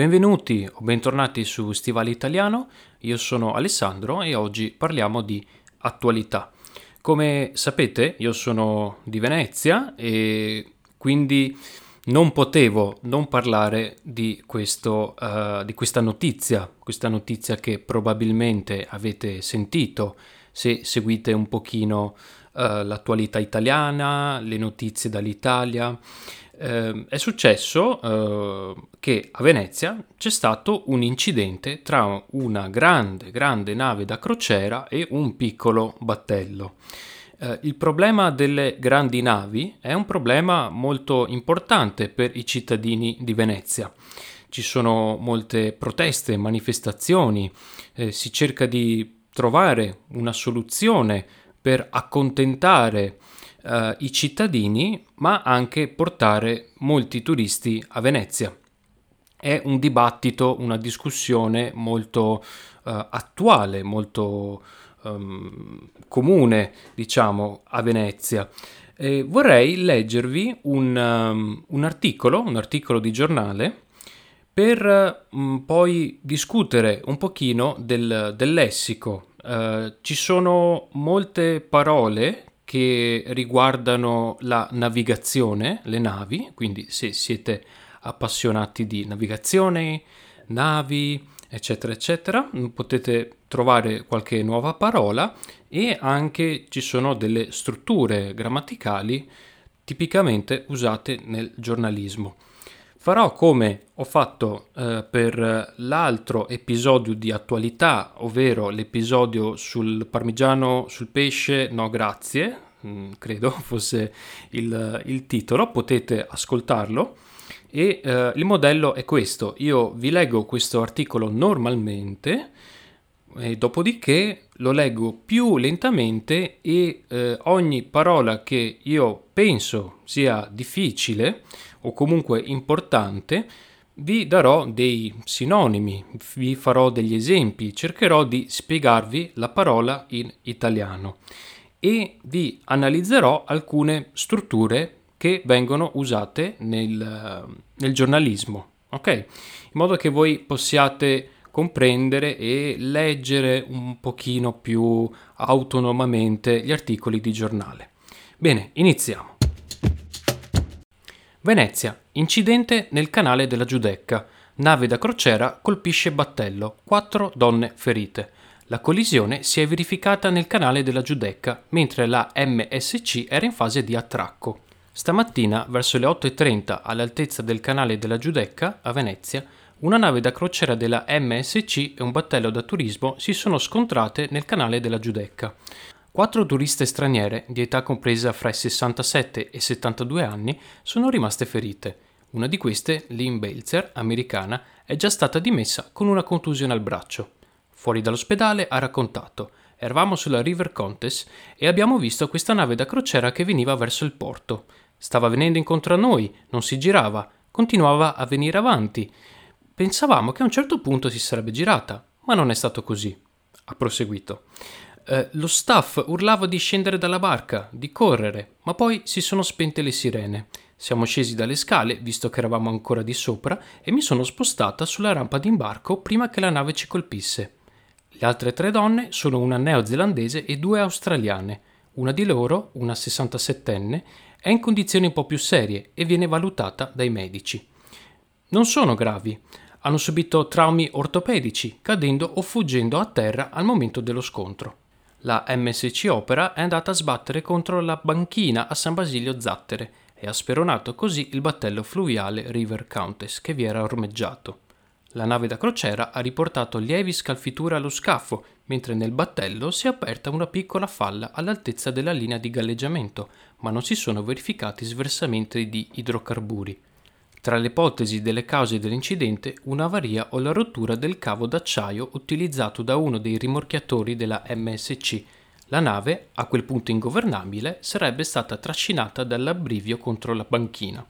Benvenuti o bentornati su Stivale Italiano, io sono Alessandro e oggi parliamo di attualità. Come sapete io sono di Venezia e quindi non potevo non parlare di, questo, uh, di questa notizia, questa notizia che probabilmente avete sentito se seguite un pochino uh, l'attualità italiana, le notizie dall'Italia. Uh, è successo che a Venezia c'è stato un incidente tra una grande, grande nave da crociera e un piccolo battello. Eh, il problema delle grandi navi è un problema molto importante per i cittadini di Venezia. Ci sono molte proteste, manifestazioni, eh, si cerca di trovare una soluzione per accontentare eh, i cittadini, ma anche portare molti turisti a Venezia. È un dibattito, una discussione molto eh, attuale, molto um, comune, diciamo, a Venezia. E vorrei leggervi un, um, un, articolo, un articolo di giornale, per um, poi discutere un pochino del, del lessico. Uh, ci sono molte parole che riguardano la navigazione, le navi, quindi se siete appassionati di navigazione, navi, eccetera, eccetera. Potete trovare qualche nuova parola e anche ci sono delle strutture grammaticali tipicamente usate nel giornalismo. Farò come ho fatto eh, per l'altro episodio di attualità, ovvero l'episodio sul parmigiano sul pesce, no grazie, mm, credo fosse il, il titolo, potete ascoltarlo. E eh, il modello è questo. Io vi leggo questo articolo normalmente e dopodiché lo leggo più lentamente e eh, ogni parola che io penso sia difficile o comunque importante vi darò dei sinonimi, vi farò degli esempi, cercherò di spiegarvi la parola in italiano e vi analizzerò alcune strutture che vengono usate nel, nel giornalismo, ok? In modo che voi possiate comprendere e leggere un pochino più autonomamente gli articoli di giornale. Bene, iniziamo. Venezia, incidente nel canale della Giudecca. Nave da crociera colpisce battello, quattro donne ferite. La collisione si è verificata nel canale della Giudecca, mentre la MSC era in fase di attracco. Stamattina, verso le 8.30, all'altezza del canale della Giudecca, a Venezia, una nave da crociera della MSC e un battello da turismo si sono scontrate nel canale della Giudecca. Quattro turiste straniere, di età compresa fra i 67 e i 72 anni, sono rimaste ferite. Una di queste, Lynn Belzer, americana, è già stata dimessa con una contusione al braccio. Fuori dall'ospedale ha raccontato Eravamo sulla River Contes e abbiamo visto questa nave da crociera che veniva verso il porto. Stava venendo incontro a noi, non si girava, continuava a venire avanti. Pensavamo che a un certo punto si sarebbe girata, ma non è stato così. Ha proseguito. Eh, lo staff urlava di scendere dalla barca, di correre, ma poi si sono spente le sirene. Siamo scesi dalle scale, visto che eravamo ancora di sopra, e mi sono spostata sulla rampa d'imbarco prima che la nave ci colpisse. Le altre tre donne sono una neozelandese e due australiane. Una di loro, una 67enne, è in condizioni un po' più serie e viene valutata dai medici. Non sono gravi, hanno subito traumi ortopedici, cadendo o fuggendo a terra al momento dello scontro. La MSC Opera è andata a sbattere contro la banchina a San Basilio Zattere e ha speronato così il battello fluviale River Countess che vi era ormeggiato. La nave da crociera ha riportato lievi scalfiture allo scafo, mentre nel battello si è aperta una piccola falla all'altezza della linea di galleggiamento, ma non si sono verificati sversamenti di idrocarburi. Tra le ipotesi delle cause dell'incidente, un'avaria o la rottura del cavo d'acciaio utilizzato da uno dei rimorchiatori della MSC. La nave, a quel punto ingovernabile, sarebbe stata trascinata dall'abbrivio contro la banchina.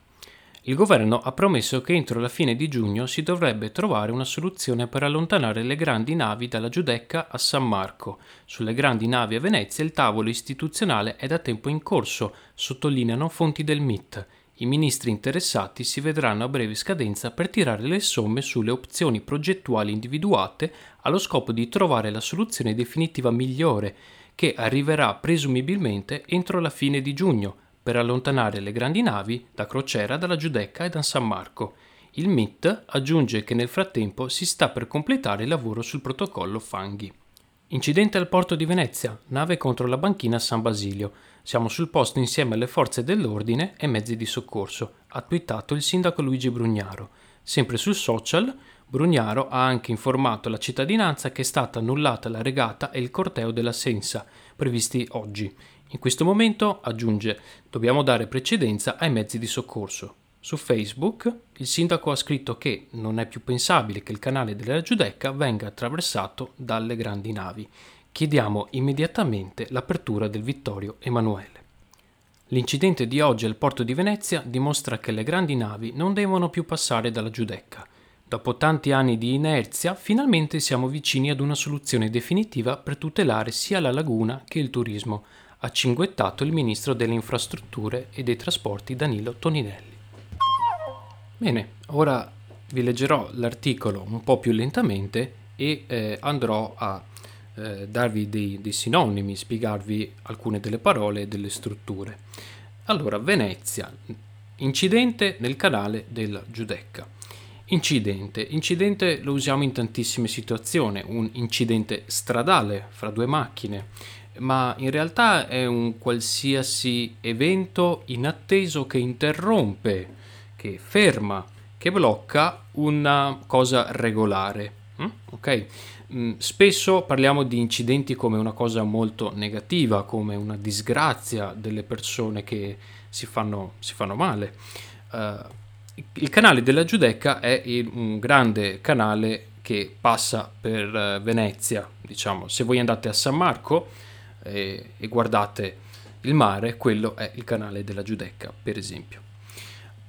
Il governo ha promesso che entro la fine di giugno si dovrebbe trovare una soluzione per allontanare le grandi navi dalla Giudecca a San Marco. Sulle grandi navi a Venezia il tavolo istituzionale è da tempo in corso, sottolineano fonti del MIT. I ministri interessati si vedranno a breve scadenza per tirare le somme sulle opzioni progettuali individuate allo scopo di trovare la soluzione definitiva migliore, che arriverà presumibilmente entro la fine di giugno, per allontanare le grandi navi da crociera dalla Giudecca e da San Marco. Il MIT aggiunge che nel frattempo si sta per completare il lavoro sul protocollo Fanghi. Incidente al porto di Venezia, nave contro la banchina San Basilio. Siamo sul posto insieme alle forze dell'ordine e mezzi di soccorso, ha twittato il sindaco Luigi Brugnaro. Sempre sul social, Brugnaro ha anche informato la cittadinanza che è stata annullata la regata e il corteo della Sensa, previsti oggi. In questo momento, aggiunge, dobbiamo dare precedenza ai mezzi di soccorso. Su Facebook il sindaco ha scritto che non è più pensabile che il canale della Giudecca venga attraversato dalle grandi navi. Chiediamo immediatamente l'apertura del Vittorio Emanuele. L'incidente di oggi al porto di Venezia dimostra che le grandi navi non devono più passare dalla Giudecca. Dopo tanti anni di inerzia, finalmente siamo vicini ad una soluzione definitiva per tutelare sia la laguna che il turismo, ha cinguettato il ministro delle infrastrutture e dei trasporti Danilo Toninelli. Bene, ora vi leggerò l'articolo un po' più lentamente e eh, andrò a eh, darvi dei, dei sinonimi, spiegarvi alcune delle parole e delle strutture. Allora, Venezia, incidente nel canale della Giudecca. Incidente. Incidente lo usiamo in tantissime situazioni, un incidente stradale fra due macchine, ma in realtà è un qualsiasi evento inatteso che interrompe che ferma, che blocca una cosa regolare. Mm? Ok? Mm, spesso parliamo di incidenti come una cosa molto negativa, come una disgrazia delle persone che si fanno, si fanno male. Uh, il canale della Giudecca è il, un grande canale che passa per uh, Venezia, diciamo. Se voi andate a San Marco eh, e guardate il mare, quello è il canale della Giudecca, per esempio.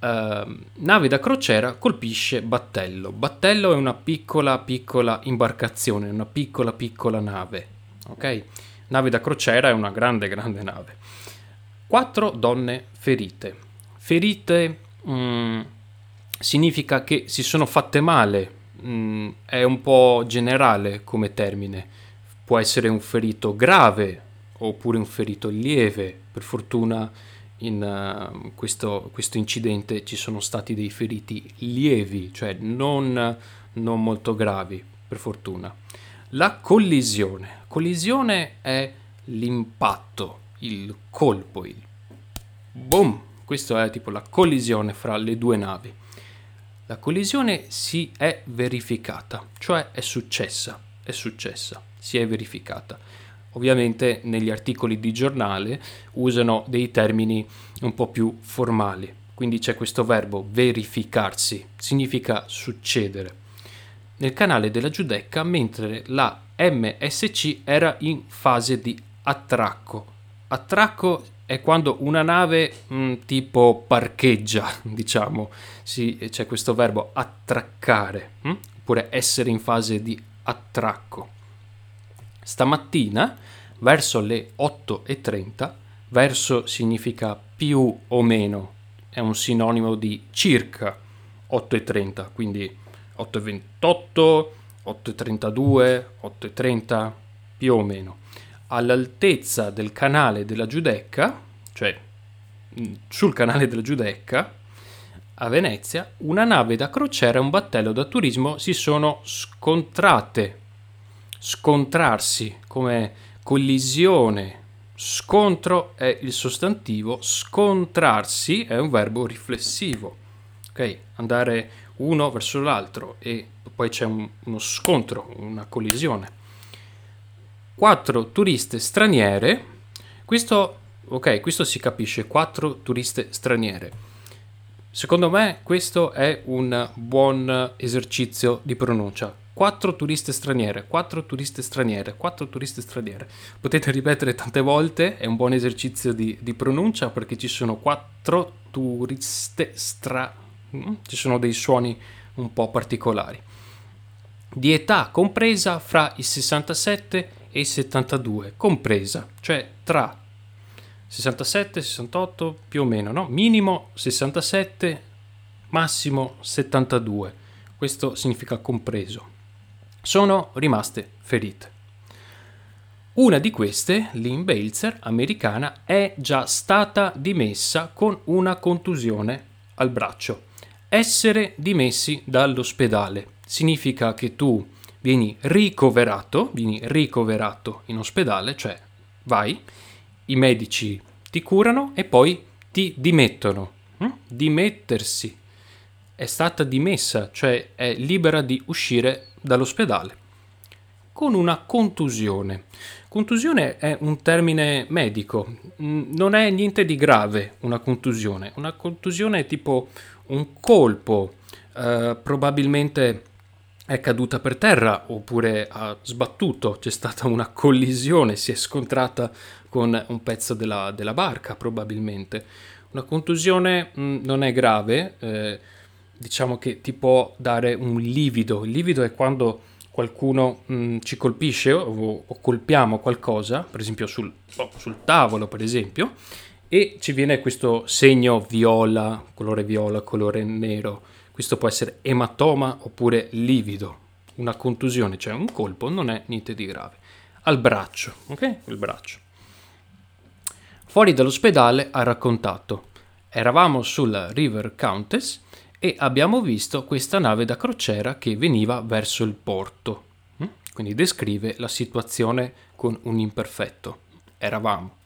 Uh, nave da crociera colpisce battello. Battello è una piccola piccola imbarcazione, una piccola piccola nave. Ok? Nave da crociera è una grande grande nave. Quattro donne ferite. Ferite mm, significa che si sono fatte male. Mm, è un po' generale come termine. Può essere un ferito grave oppure un ferito lieve. Per fortuna in uh, questo, questo, incidente ci sono stati dei feriti lievi, cioè non, non molto gravi, per fortuna. La collisione. Collisione è l'impatto, il colpo, il boom. Questo è tipo la collisione fra le due navi. La collisione si è verificata, cioè è successa, è successa, si è verificata ovviamente negli articoli di giornale usano dei termini un po' più formali. Quindi c'è questo verbo verificarsi, significa succedere. Nel canale della Giudecca, mentre la MSC era in fase di attracco. Attracco è quando una nave mh, mm, tipo parcheggia, diciamo, sì, c'è questo verbo attraccare, mh? Hm? oppure essere in fase di attracco. Stamattina, verso le 8.30, verso significa più o meno, è un sinonimo di circa 8.30, quindi 8.28, 8.32, 8.30, più o meno. All'altezza del canale della Giudecca, cioè mm, sul canale della Giudecca, a Venezia, una nave da crociera e un battello da turismo si sono scontrate scontrarsi come collisione. Scontro è il sostantivo, scontrarsi è un verbo riflessivo. Ok, andare uno verso l'altro e poi c'è un, uno scontro, una collisione. Quattro turiste straniere. Questo, ok, questo si capisce, quattro turiste straniere. Secondo me questo è un buon esercizio di pronuncia. Quattro turiste straniere, quattro turiste straniere, quattro turiste straniere. Potete ripetere tante volte, è un buon esercizio di, di pronuncia perché ci sono quattro turiste straniere. Mm? Ci sono dei suoni un po' particolari. Di età compresa fra i 67 e i 72, compresa, cioè tra 67, 68 più o meno, no? Minimo 67, massimo 72. Questo significa compreso. Sono rimaste ferite. Una di queste, Lynn Belzer, americana, è già stata dimessa con una contusione al braccio. Essere dimessi dall'ospedale significa che tu vieni ricoverato, vieni ricoverato in ospedale, cioè vai, i medici ti curano e poi ti dimettono. Hm? Dimettersi. È stata dimessa, cioè è libera di uscire dall'ospedale con una contusione. Contusione è un termine medico, non è niente di grave una contusione. Una contusione è tipo un colpo, eh, probabilmente è caduta per terra oppure ha sbattuto, c'è stata una collisione, si è scontrata con un pezzo della, della barca probabilmente. Una contusione mh, non è grave, eh, diciamo che ti può dare un livido. Il livido è quando qualcuno mh, ci colpisce o, o, colpiamo qualcosa, per esempio sul, oh, sul tavolo, per esempio, e ci viene questo segno viola, colore viola, colore nero questo può essere ematoma oppure livido, una contusione, cioè un colpo, non è niente di grave. Al braccio, ok? Il braccio. Fuori dall'ospedale ha raccontato, eravamo sulla River Countess e abbiamo visto questa nave da crociera che veniva verso il porto. Mm? Quindi descrive la situazione con un imperfetto. Eravamo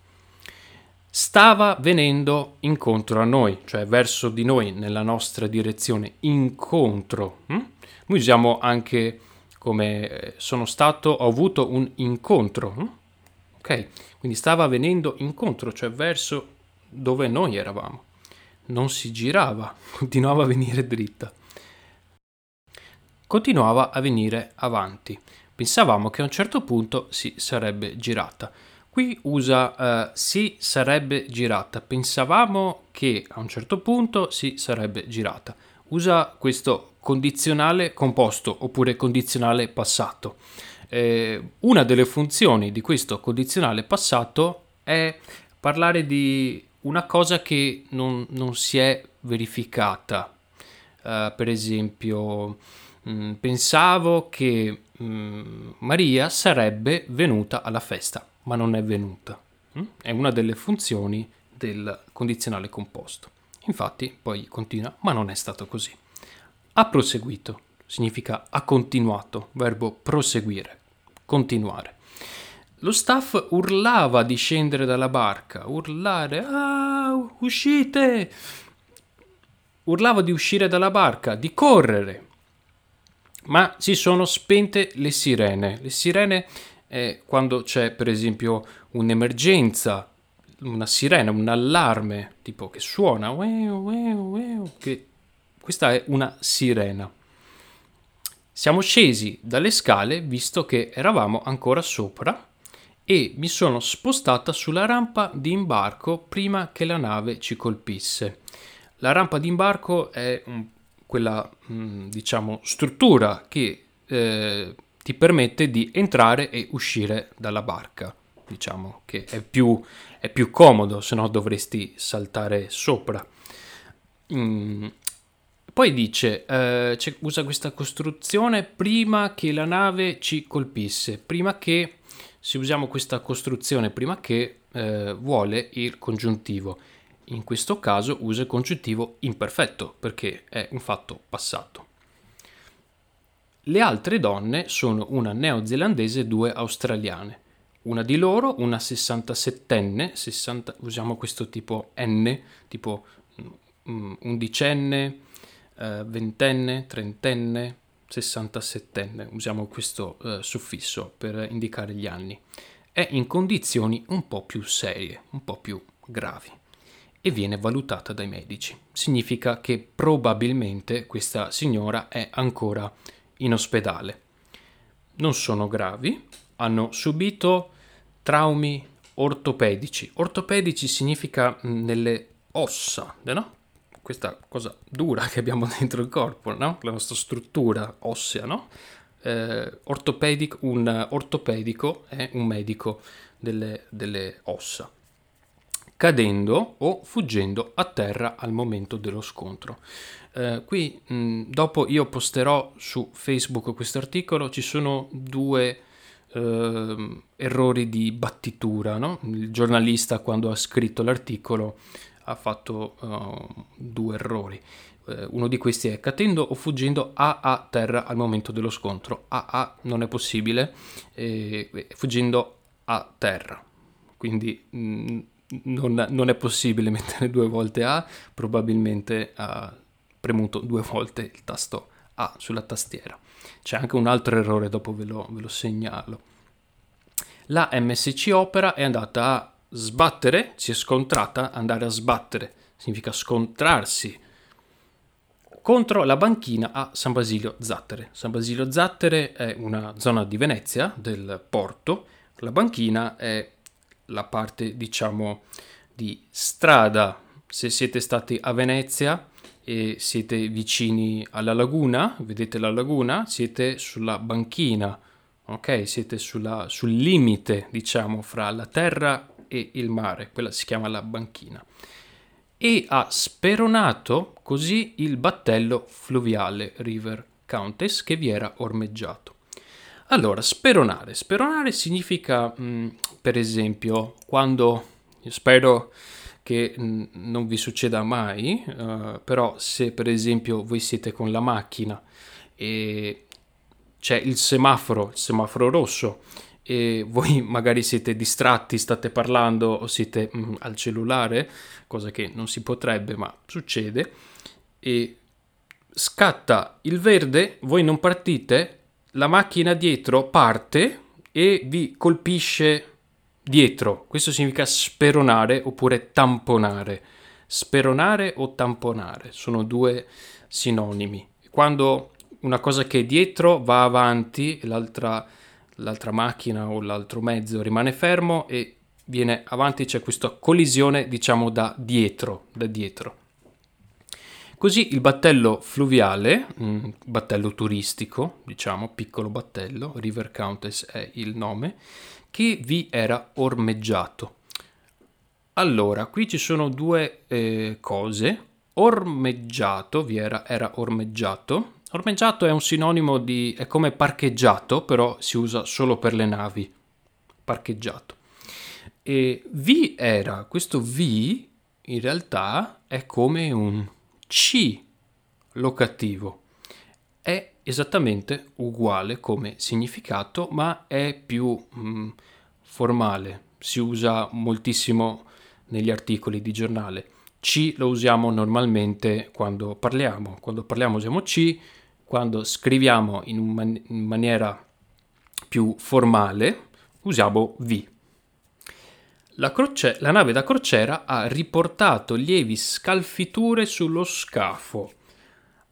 stava venendo incontro a noi, cioè verso di noi, nella nostra direzione, incontro. Hm? Noi usiamo anche come eh, sono stato, ho avuto un incontro. Hm? Ok, quindi stava venendo incontro, cioè verso dove noi eravamo. Non si girava, continuava a venire dritta. Continuava a venire avanti. Pensavamo che a un certo punto si sarebbe girata. Qui usa uh, si sarebbe girata. Pensavamo che a un certo punto si sarebbe girata. Usa questo condizionale composto oppure condizionale passato. Eh, una delle funzioni di questo condizionale passato è parlare di una cosa che non, non si è verificata. Uh, per esempio, mh, mm, pensavo che mh, mm, Maria sarebbe venuta alla festa ma non è venuta. Mm? È una delle funzioni del condizionale composto. Infatti poi continua, ma non è stato così. Ha proseguito, significa ha continuato, verbo proseguire, continuare. Lo staff urlava di scendere dalla barca, urlare, ah, uscite! Urlava di uscire dalla barca, di correre. Ma si sono spente le sirene. Le sirene è quando c'è per esempio un'emergenza, una sirena, un allarme tipo che suona, che questa è una sirena. Siamo scesi dalle scale visto che eravamo ancora sopra e mi sono spostata sulla rampa di imbarco prima che la nave ci colpisse. La rampa di imbarco è quella, mm, diciamo, struttura che eh, ti permette di entrare e uscire dalla barca. Diciamo che è più, è più comodo, se no dovresti saltare sopra. Mm. Poi dice, eh, usa questa costruzione prima che la nave ci colpisse, prima che, se usiamo questa costruzione prima che, eh, vuole il congiuntivo. In questo caso usa il congiuntivo imperfetto perché è un fatto passato. Le altre donne sono una neozelandese e due australiane. Una di loro, una 67enne, 60, usiamo questo tipo N, tipo mm, undicenne, eh, ventenne, trentenne, 67enne, usiamo questo eh, suffisso per indicare gli anni. È in condizioni un po' più serie, un po' più gravi e viene valutata dai medici. Significa che probabilmente questa signora è ancora in ospedale. Non sono gravi, hanno subito traumi ortopedici. Ortopedici significa mm, nelle ossa, no? Questa cosa dura che abbiamo dentro il corpo, no? La nostra struttura ossea, no? Eh, ortopedico, un ortopedico è un medico delle, delle ossa. cadendo o fuggendo a terra al momento dello scontro. Eh, qui mh, dopo io posterò su Facebook questo articolo, ci sono due eh, errori di battitura. No? Il giornalista quando ha scritto l'articolo ha fatto uh, due errori. Uh, uno di questi è cadendo o fuggendo a a terra al momento dello scontro. A a non è possibile, eh, fuggendo a terra. Quindi mh, mm, non, non, è possibile mettere due volte A, probabilmente ha premuto due volte il tasto A sulla tastiera. C'è anche un altro errore, dopo ve lo, ve lo segnalo. La MSC Opera è andata a sbattere, si è scontrata, andare a sbattere, significa scontrarsi contro la banchina a San Basilio Zattere. San Basilio Zattere è una zona di Venezia, del porto, la banchina è la parte, diciamo, di strada. Se siete stati a Venezia e siete vicini alla laguna, vedete la laguna, siete sulla banchina, ok? Siete sulla, sul limite, diciamo, fra la terra e il mare, quella si chiama la banchina. E ha speronato così il battello fluviale River Countess che vi era ormeggiato. Allora, speronare. Speronare significa, mh, mm, per esempio, quando, spero che mh, non vi succeda mai, uh, però se per esempio voi siete con la macchina e c'è il semaforo, il semaforo rosso, e voi magari siete distratti, state parlando o siete mm, al cellulare, cosa che non si potrebbe, ma succede, e scatta il verde, voi non partite, la macchina dietro parte e vi colpisce dietro. Questo significa speronare oppure tamponare. Speronare o tamponare sono due sinonimi. Quando una cosa che è dietro va avanti e l'altra, l'altra macchina o l'altro mezzo rimane fermo e viene avanti, c'è questa collisione diciamo da dietro, da dietro. Così il battello fluviale, un battello turistico, diciamo, piccolo battello, River Countess è il nome, che vi era ormeggiato. Allora, qui ci sono due eh, cose. Ormeggiato, vi era, era ormeggiato. Ormeggiato è un sinonimo di... è come parcheggiato, però si usa solo per le navi. Parcheggiato. E vi era, questo vi in realtà è come un c locativo è esattamente uguale come significato, ma è più mh, mm, formale, si usa moltissimo negli articoli di giornale. C lo usiamo normalmente quando parliamo, quando parliamo usiamo C, quando scriviamo in, man- in maniera più formale usiamo V. La, croce- la nave da crociera ha riportato lievi scalfiture sullo scafo.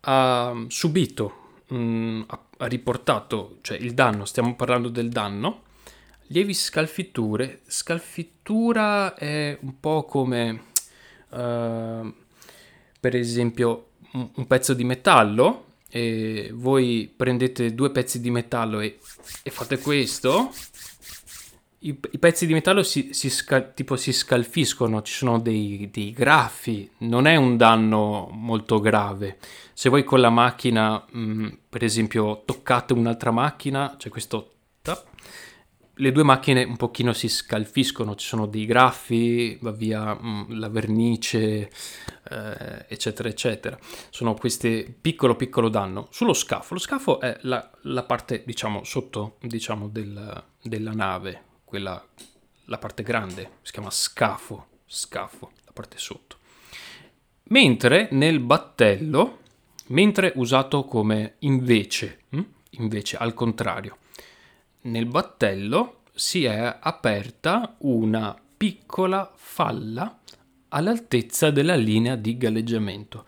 Ha subito, mm, ha riportato, cioè il danno, stiamo parlando del danno, lievi scalfiture. Scalfittura è un po' come, uh, per esempio, un, un, pezzo di metallo. E voi prendete due pezzi di metallo e, e fate questo i, i, pezzi di metallo si, si, scal, tipo si scalfiscono, ci sono dei, dei, graffi, non è un danno molto grave. Se voi con la macchina, mh, mm, per esempio, toccate un'altra macchina, c'è questo tap, le due macchine un pochino si scalfiscono, ci sono dei graffi, va via mm, la vernice, eh, eccetera, eccetera. Sono questi piccolo piccolo danno. Sullo scafo, lo scafo è la, la parte, diciamo, sotto, diciamo, del, della nave, quella, la parte grande, si chiama scafo, scafo, la parte sotto. Mentre nel battello, mentre usato come invece, hm? invece al contrario, nel battello si è aperta una piccola falla all'altezza della linea di galleggiamento.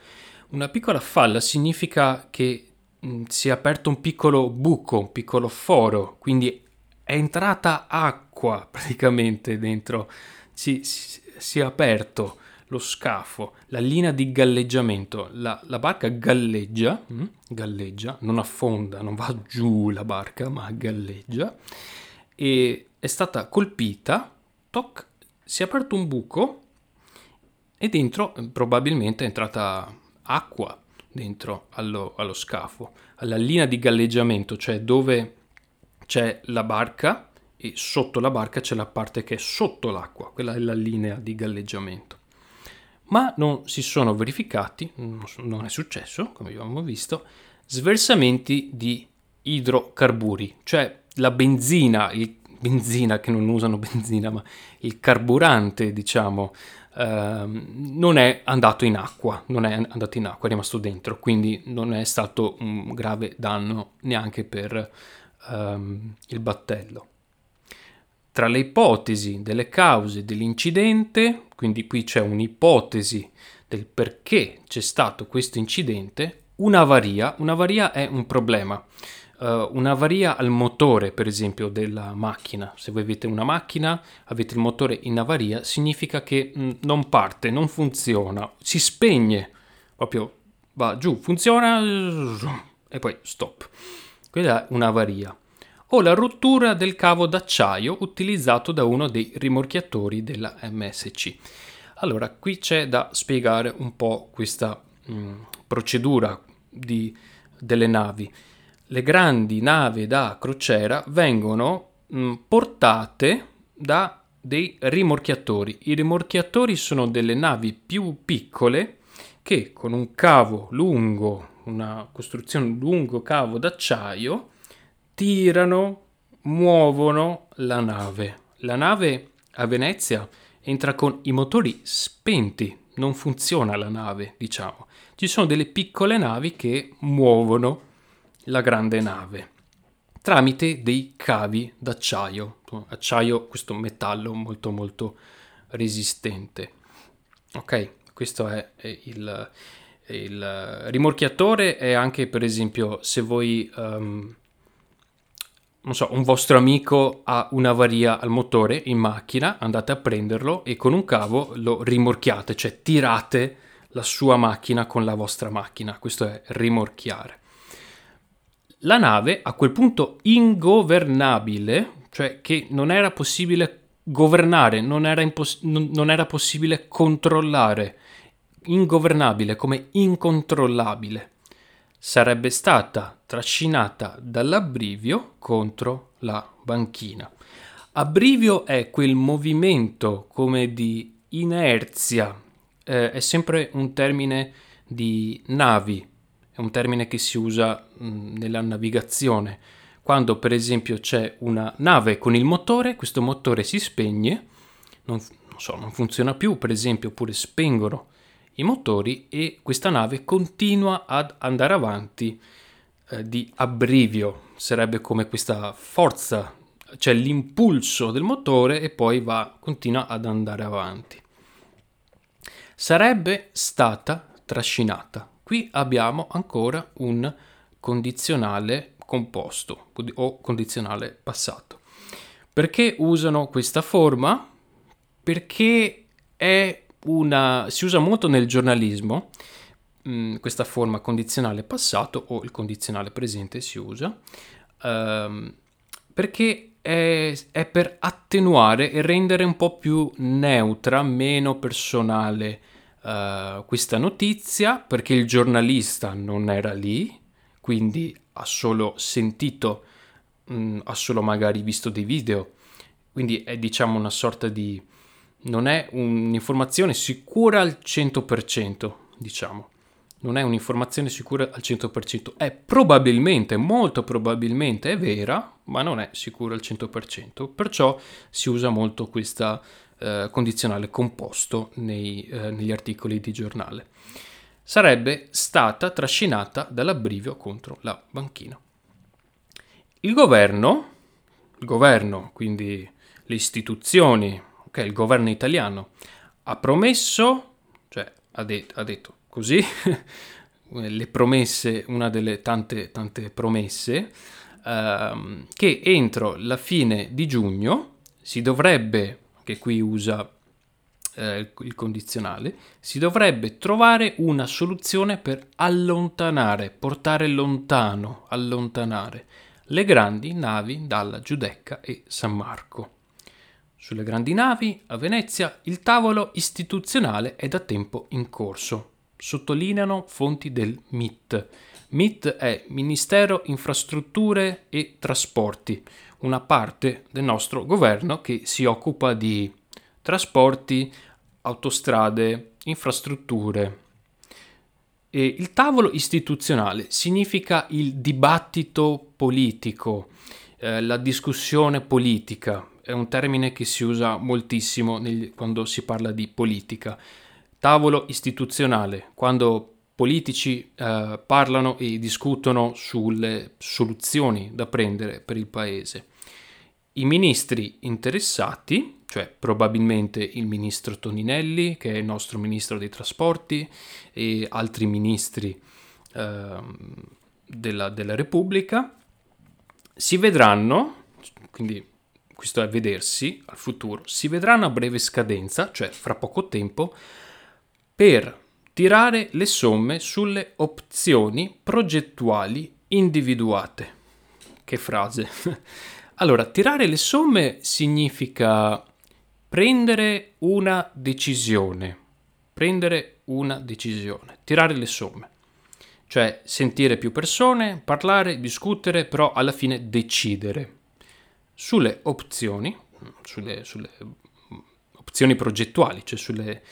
Una piccola falla significa che mh, si è aperto un piccolo buco, un piccolo foro, quindi è entrata acqua praticamente dentro, si, si, si è aperto lo scafo, la linea di galleggiamento, la, la barca galleggia, hm? galleggia, non affonda, non va giù la barca, ma galleggia, e è stata colpita, toc, si è aperto un buco e dentro eh, probabilmente è entrata acqua dentro allo, allo scafo, alla linea di galleggiamento, cioè dove c'è la barca e sotto la barca c'è la parte che è sotto l'acqua, quella è la linea di galleggiamento. Ma non si sono verificati, non è successo, come abbiamo visto, sversamenti di idrocarburi, cioè la benzina, il benzina che non usano benzina, ma il carburante, diciamo, ehm, non è andato in acqua, non è andato in acqua, è rimasto dentro, quindi non è stato un grave danno neanche per ehm, il battello. Tra le ipotesi delle cause dell'incidente, quindi qui c'è un'ipotesi del perché c'è stato questo incidente, un'avaria, un'avaria è un problema uh, un'avaria al motore, per esempio, della macchina. Se voi avete una macchina, avete il motore in avaria, significa che mh, mm, non parte, non funziona, si spegne, proprio va giù, funziona e poi stop. Quella è un'avaria. O la rottura del cavo d'acciaio utilizzato da uno dei rimorchiatori della MSC. Allora, qui c'è da spiegare un po' questa mh, mm, procedura di, delle navi le grandi navi da crociera vengono mh, mm, portate da dei rimorchiatori. I rimorchiatori sono delle navi più piccole che con un cavo lungo, una costruzione lungo cavo d'acciaio, tirano, muovono la nave. La nave a Venezia entra con i motori spenti, non funziona la nave, diciamo. Ci sono delle piccole navi che muovono la grande nave tramite dei cavi d'acciaio, acciaio, questo metallo molto molto resistente. Ok, questo è, il, il, rimorchiatore è anche per esempio se voi um, non so, un vostro amico ha un'avaria al motore in macchina, andate a prenderlo e con un cavo lo rimorchiate, cioè tirate la sua macchina con la vostra macchina. Questo è rimorchiare. La nave a quel punto ingovernabile, cioè che non era possibile governare, non era, impos- non era possibile controllare, ingovernabile come incontrollabile, sarebbe stata trascinata dall'abbrivio contro la banchina. Abbrivio è quel movimento come di inerzia, eh, è sempre un termine di navi, è un termine che si usa mh, nella navigazione. Quando per esempio c'è una nave con il motore, questo motore si spegne, non, non, so, non funziona più, per esempio, oppure spengono i motori e questa nave continua ad andare avanti eh, di abbrivio. Sarebbe come questa forza, cioè l'impulso del motore e poi va, continua ad andare avanti. Sarebbe stata trascinata Qui abbiamo ancora un condizionale composto o condizionale passato. Perché usano questa forma? Perché una, si usa molto nel giornalismo mh, mm, questa forma condizionale passato o il condizionale presente si usa um, perché è, è, per attenuare e rendere un po' più neutra, meno personale uh, questa notizia perché il giornalista non era lì, quindi ha solo sentito, mh, mm, ha solo magari visto dei video, quindi è diciamo una sorta di... non è un'informazione sicura al 100%, diciamo. Non è un'informazione sicura al 100%, è probabilmente, molto probabilmente è vera, ma non è sicura al 100%, perciò si usa molto questa eh, condizionale composto nei, eh, negli articoli di giornale. Sarebbe stata trascinata dall'abbrivio contro la banchina. Il governo, il governo, quindi le istituzioni, ok, il governo italiano, ha promesso, cioè ha, de- ha detto così, le promesse, una delle tante, tante promesse, ehm, che entro la fine di giugno si dovrebbe che qui usa eh, il condizionale, si dovrebbe trovare una soluzione per allontanare, portare lontano, allontanare le grandi navi dalla Giudecca e San Marco. Sulle grandi navi, a Venezia, il tavolo istituzionale è da tempo in corso. Sottolineano fonti del MIT. MIT è Ministero Infrastrutture e Trasporti, una parte del nostro governo che si occupa di trasporti, autostrade, infrastrutture. E il tavolo istituzionale significa il dibattito politico, eh, la discussione politica, è un termine che si usa moltissimo nel, quando si parla di politica. Tavolo istituzionale, quando politici eh, parlano e discutono sulle soluzioni da prendere per il paese. I ministri interessati, cioè probabilmente il ministro Toninelli, che è il nostro ministro dei trasporti, e altri ministri eh, della, della Repubblica, si vedranno, quindi questo è vedersi al futuro, si vedranno a breve scadenza, cioè fra poco tempo, per tirare le somme sulle opzioni progettuali individuate. Che frase. allora, tirare le somme significa prendere una decisione. Prendere una decisione, tirare le somme. Cioè sentire più persone, parlare, discutere, però alla fine decidere sulle opzioni, sulle, sulle opzioni progettuali, cioè sulle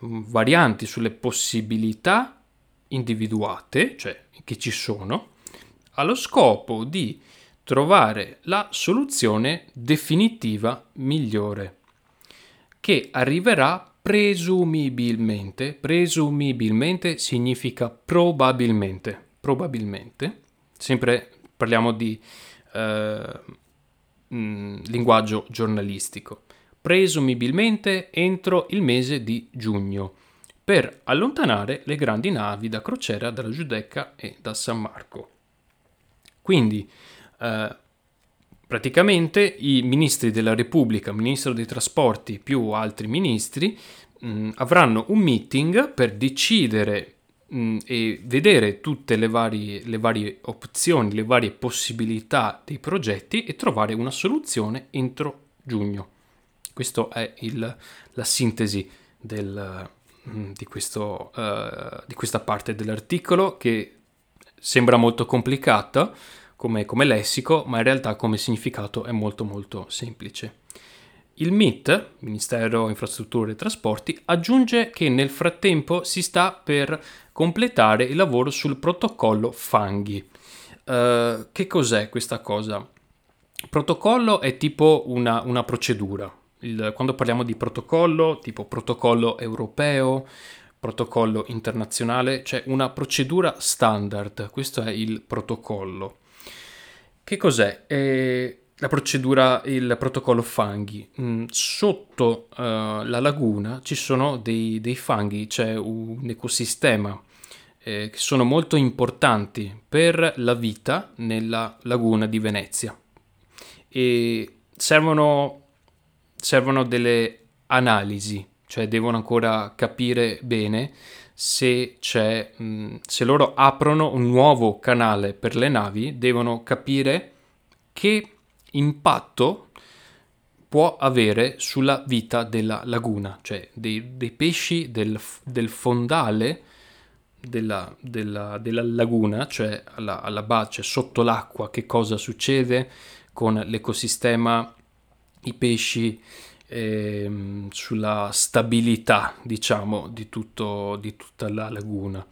varianti, sulle possibilità individuate, cioè che ci sono, allo scopo di trovare la soluzione definitiva migliore, che arriverà presumibilmente, presumibilmente significa probabilmente, probabilmente, sempre parliamo di eh, mh, linguaggio giornalistico, presumibilmente entro il mese di giugno, per allontanare le grandi navi da crociera dalla Giudecca e da San Marco. Quindi, eh, praticamente i ministri della Repubblica, ministro dei trasporti più altri ministri, mh, avranno un meeting per decidere mh, e vedere tutte le varie, le varie opzioni, le varie possibilità dei progetti e trovare una soluzione entro giugno. Questa è il, la sintesi del, di, questo, uh, di, questa parte dell'articolo che sembra molto complicata come, come lessico, ma in realtà come significato è molto molto semplice. Il MIT, Ministero Infrastrutture e Trasporti, aggiunge che nel frattempo si sta per completare il lavoro sul protocollo fanghi. Uh, che cos'è questa cosa? Protocollo è tipo una, una procedura. Il, quando parliamo di protocollo, tipo protocollo europeo, protocollo internazionale, c'è una procedura standard. Questo è il protocollo. Che cos'è? È la procedura, il protocollo fanghi. Mm, sotto uh, la laguna ci sono dei, dei, fanghi, c'è un ecosistema eh, che sono molto importanti per la vita nella laguna di Venezia. E servono, servono delle analisi, cioè devono ancora capire bene se c'è, mm, se loro aprono un nuovo canale per le navi, devono capire che impatto può avere sulla vita della laguna, cioè dei, dei pesci del, del fondale della, della, della, laguna, cioè alla, alla base, sotto l'acqua, che cosa succede con l'ecosistema, i pesci, eh, sulla stabilità, diciamo, di, tutto, di tutta la laguna.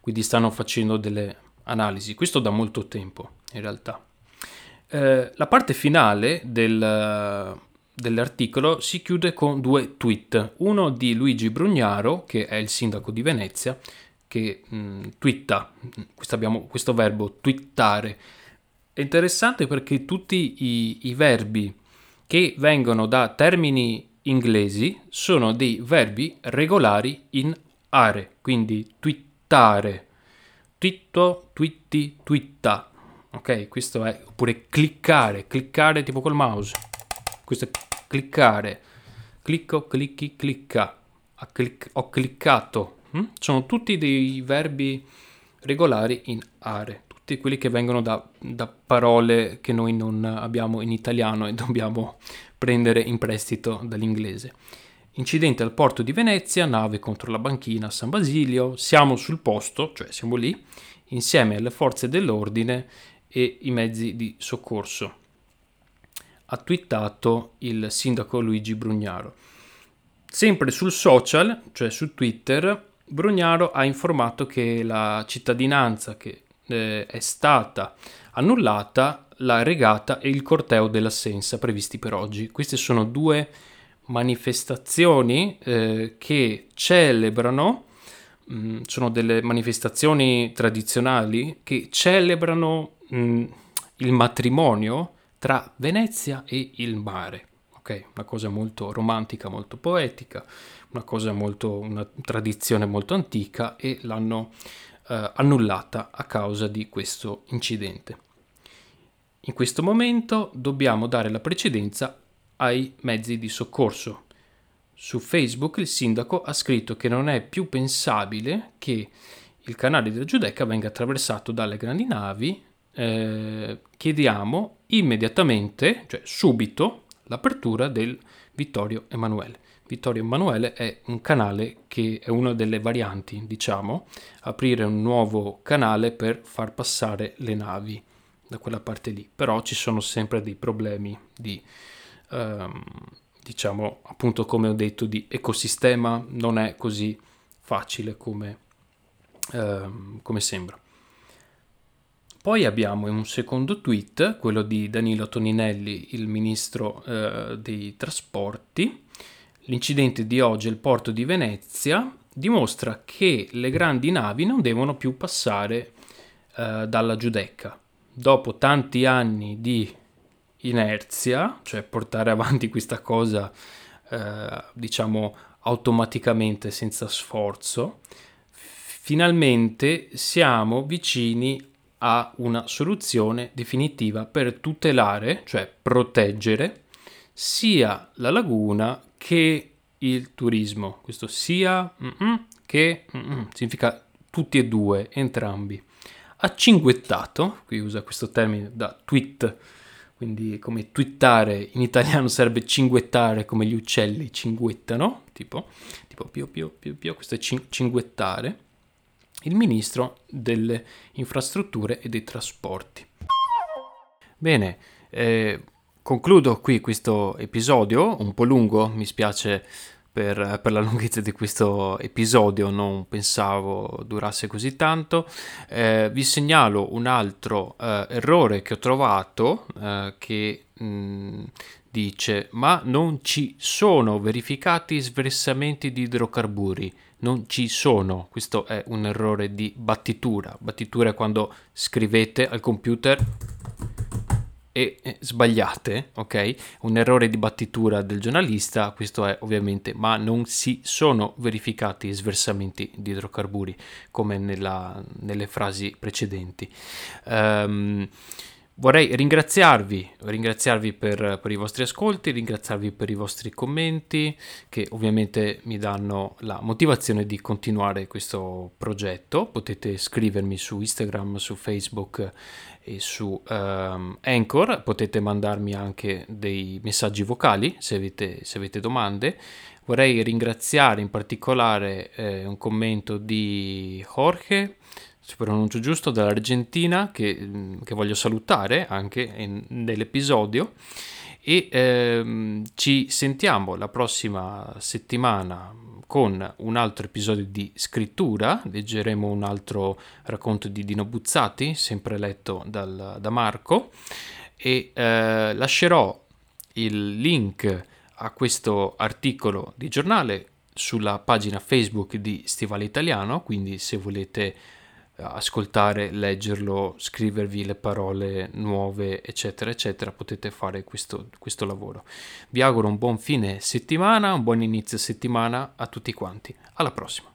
Quindi stanno facendo delle analisi. Questo da molto tempo, in realtà. Eh, la parte finale del, dell'articolo si chiude con due tweet, uno di Luigi Brugnaro, che è il sindaco di Venezia, che mh, mm, twitta, questo, abbiamo, questo verbo twittare, è interessante perché tutti i, i verbi che vengono da termini inglesi sono dei verbi regolari in are, quindi twittare, twitto, twitti, twitta, ok? Questo è, oppure cliccare, cliccare tipo col mouse, questo è cliccare, clicco, clicchi, clicca, clic- ho cliccato? Sono tutti dei verbi regolari in are, tutti tutti quelli che vengono da, da parole che noi non abbiamo in italiano e dobbiamo prendere in prestito dall'inglese. Incidente al porto di Venezia, nave contro la banchina a San Basilio, siamo sul posto, cioè siamo lì, insieme alle forze dell'ordine e i mezzi di soccorso. Ha twittato il sindaco Luigi Brugnaro. Sempre sul social, cioè su Twitter, Brugnaro ha informato che la cittadinanza che eh, è stata annullata la regata e il corteo dell'assenza previsti per oggi. Queste sono due manifestazioni eh, che celebrano, mh, mm, sono delle manifestazioni tradizionali che celebrano mh, mm, il matrimonio tra Venezia e il mare. Ok, una cosa molto romantica, molto poetica, una cosa molto, una tradizione molto antica e l'hanno eh, annullata a causa di questo incidente. In questo momento dobbiamo dare la precedenza ai mezzi di soccorso. Su Facebook il sindaco ha scritto che non è più pensabile che il canale della Giudecca venga attraversato dalle grandi navi. Eh, chiediamo immediatamente, cioè subito, l'apertura del Vittorio Emanuele. Vittorio Emanuele è un canale che è una delle varianti, diciamo, aprire un nuovo canale per far passare le navi da quella parte lì, però ci sono sempre dei problemi di ehm, diciamo appunto come ho detto di ecosistema non è così facile come, ehm, come sembra. Poi abbiamo un secondo tweet, quello di Danilo Toninelli, il ministro eh, dei trasporti. L'incidente di oggi al porto di Venezia dimostra che le grandi navi non devono più passare eh, dalla Giudecca. Dopo tanti anni di inerzia, cioè portare avanti questa cosa eh, diciamo automaticamente senza sforzo, finalmente siamo vicini a una soluzione definitiva per tutelare, cioè proteggere sia la laguna che il turismo. Questo sia che significa tutti e due, entrambi. Ha cinguettato, qui usa questo termine da tweet quindi come twittare in italiano sarebbe cinguettare come gli uccelli cinguettano, tipo, tipo pio pio pio pio, questo è cinguettare, il ministro delle infrastrutture e dei trasporti. Bene, eh, concludo qui questo episodio, un po' lungo, mi spiace per, per, la lunghezza di questo episodio, non pensavo durasse così tanto. Eh, vi segnalo un altro eh, errore che ho trovato eh, che mh, mm, dice ma non ci sono verificati sversamenti di idrocarburi. Non ci sono, questo è un errore di battitura. Battitura è quando scrivete al computer e sbagliate, ok? Un errore di battitura del giornalista, questo è ovviamente, ma non si sono verificati sversamenti di idrocarburi come nella, nelle frasi precedenti. Um, Vorrei ringraziarvi, ringraziarvi per, per, i vostri ascolti, ringraziarvi per i vostri commenti che ovviamente mi danno la motivazione di continuare questo progetto. Potete scrivermi su Instagram, su Facebook e su um, Anchor, potete mandarmi anche dei messaggi vocali se avete, se avete domande. Vorrei ringraziare in particolare eh, un commento di Jorge se pronuncio giusto, dall'Argentina che, mm, che voglio salutare anche in, nell'episodio. E ehm, ci sentiamo la prossima settimana con un altro episodio di scrittura, leggeremo un altro racconto di Dino Buzzati, sempre letto dal, da Marco, e eh, lascerò il link a questo articolo di giornale sulla pagina Facebook di Stivale Italiano, quindi se volete ascoltare, leggerlo, scrivervi le parole nuove, eccetera, eccetera, potete fare questo, questo lavoro. Vi auguro un buon fine settimana, un buon inizio settimana a tutti quanti. Alla prossima.